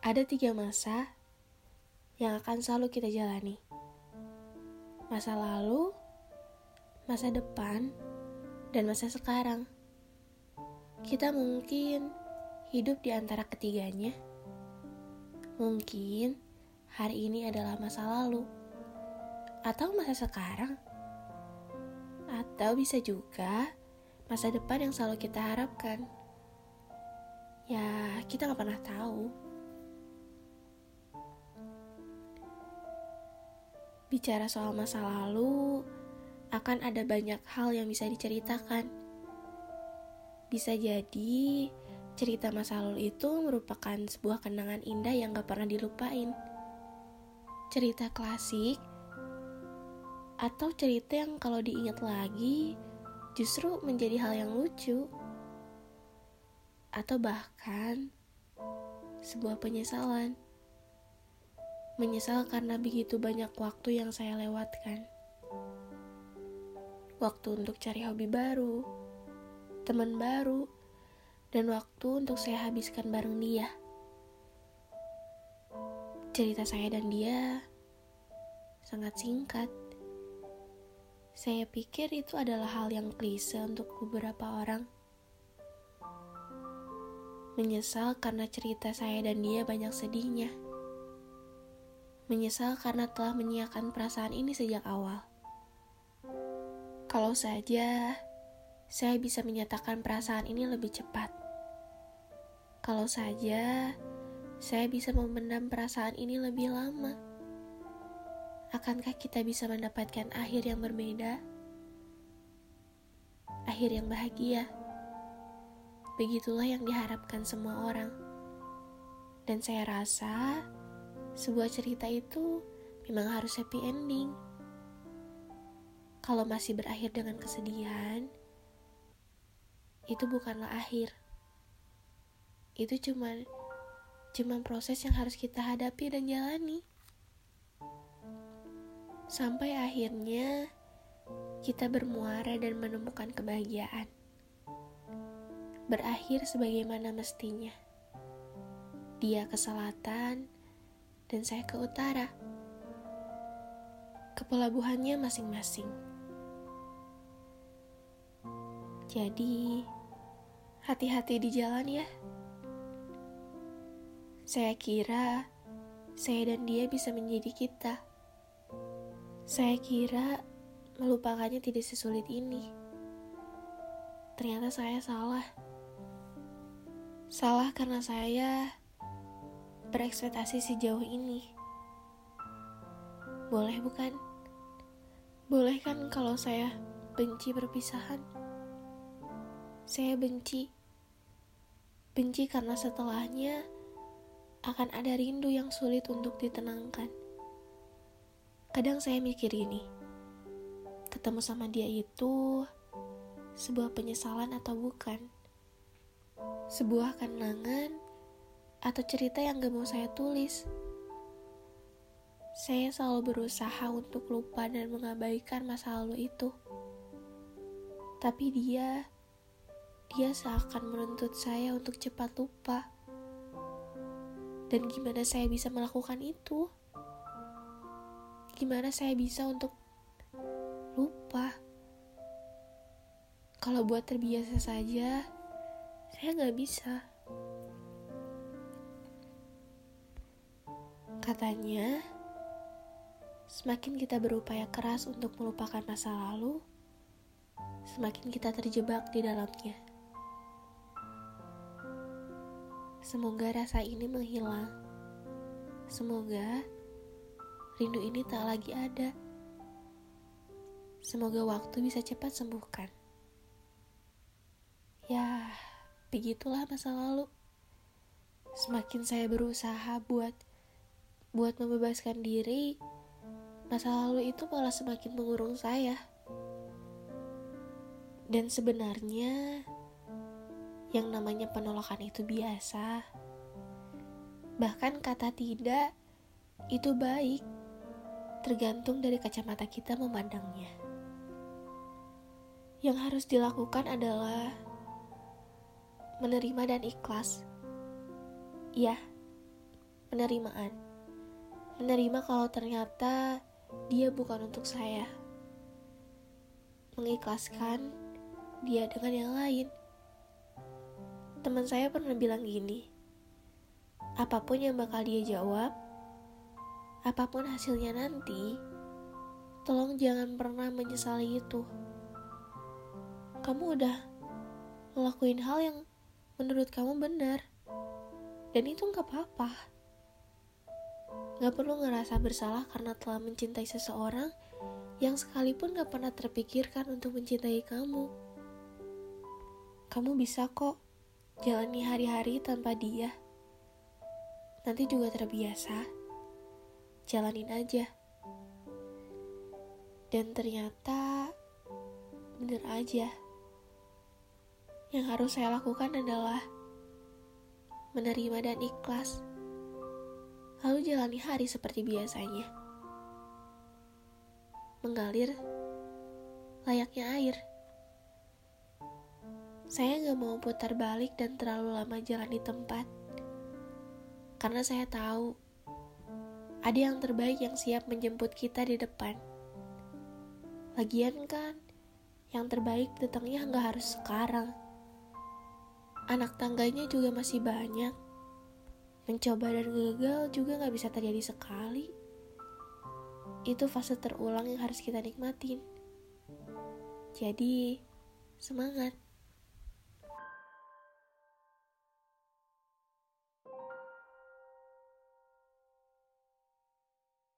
Ada tiga masa yang akan selalu kita jalani. Masa lalu, masa depan, dan masa sekarang. Kita mungkin hidup di antara ketiganya. Mungkin hari ini adalah masa lalu, atau masa sekarang, atau bisa juga masa depan yang selalu kita harapkan. Ya, kita nggak pernah tahu. Bicara soal masa lalu, akan ada banyak hal yang bisa diceritakan. Bisa jadi cerita masa lalu itu merupakan sebuah kenangan indah yang gak pernah dilupain. Cerita klasik, atau cerita yang kalau diingat lagi justru menjadi hal yang lucu. Atau bahkan sebuah penyesalan. Menyesal karena begitu banyak waktu yang saya lewatkan. Waktu untuk cari hobi baru, teman baru, dan waktu untuk saya habiskan bareng dia. Cerita saya dan dia sangat singkat. Saya pikir itu adalah hal yang klise untuk beberapa orang. Menyesal karena cerita saya dan dia banyak sedihnya. Menyesal karena telah menyiapkan perasaan ini sejak awal. Kalau saja saya bisa menyatakan perasaan ini lebih cepat. Kalau saja saya bisa memendam perasaan ini lebih lama. Akankah kita bisa mendapatkan akhir yang berbeda? Akhir yang bahagia. Begitulah yang diharapkan semua orang. Dan saya rasa sebuah cerita itu memang harus happy ending. Kalau masih berakhir dengan kesedihan, itu bukanlah akhir. Itu cuma cuma proses yang harus kita hadapi dan jalani. Sampai akhirnya kita bermuara dan menemukan kebahagiaan. Berakhir sebagaimana mestinya. Dia ke selatan, dan saya ke utara. Ke pelabuhannya masing-masing. Jadi, hati-hati di jalan ya. Saya kira saya dan dia bisa menjadi kita. Saya kira melupakannya tidak sesulit ini. Ternyata saya salah. Salah karena saya berekspektasi sejauh ini. Boleh bukan? Boleh kan kalau saya benci perpisahan? Saya benci. Benci karena setelahnya akan ada rindu yang sulit untuk ditenangkan. Kadang saya mikir ini, ketemu sama dia itu sebuah penyesalan atau bukan? Sebuah kenangan atau cerita yang gak mau saya tulis. Saya selalu berusaha untuk lupa dan mengabaikan masa lalu itu. Tapi dia, dia seakan menuntut saya untuk cepat lupa. Dan gimana saya bisa melakukan itu? Gimana saya bisa untuk lupa? Kalau buat terbiasa saja, saya nggak bisa. Katanya, semakin kita berupaya keras untuk melupakan masa lalu, semakin kita terjebak di dalamnya. Semoga rasa ini menghilang. Semoga rindu ini tak lagi ada. Semoga waktu bisa cepat sembuhkan. Ya, begitulah masa lalu. Semakin saya berusaha buat buat membebaskan diri, masa lalu itu malah semakin mengurung saya. Dan sebenarnya, yang namanya penolakan itu biasa. Bahkan kata tidak itu baik, tergantung dari kacamata kita memandangnya. Yang harus dilakukan adalah menerima dan ikhlas. Ya, penerimaan. Menerima kalau ternyata dia bukan untuk saya. Mengikhlaskan dia dengan yang lain. Teman saya pernah bilang gini, apa pun yang bakal dia jawab, apa pun hasilnya nanti, tolong jangan pernah menyesali itu. Kamu udah ngelakuin hal yang menurut kamu benar, dan itu nggak apa-apa. Gak perlu ngerasa bersalah karena telah mencintai seseorang yang sekalipun gak pernah terpikirkan untuk mencintai kamu. Kamu bisa kok jalani hari-hari tanpa dia. Nanti juga terbiasa. Jalanin aja. Dan ternyata bener aja. Yang harus saya lakukan adalah menerima dan ikhlas lalu jalani hari seperti biasanya. Mengalir layaknya air. Saya gak mau putar balik dan terlalu lama jalan di tempat. Karena saya tahu ada yang terbaik yang siap menjemput kita di depan. Lagian kan, yang terbaik datangnya nggak harus sekarang. Anak tangganya juga masih banyak. Mencoba dan gagal juga gak bisa terjadi sekali. Itu fase terulang yang harus kita nikmatin. Jadi, semangat!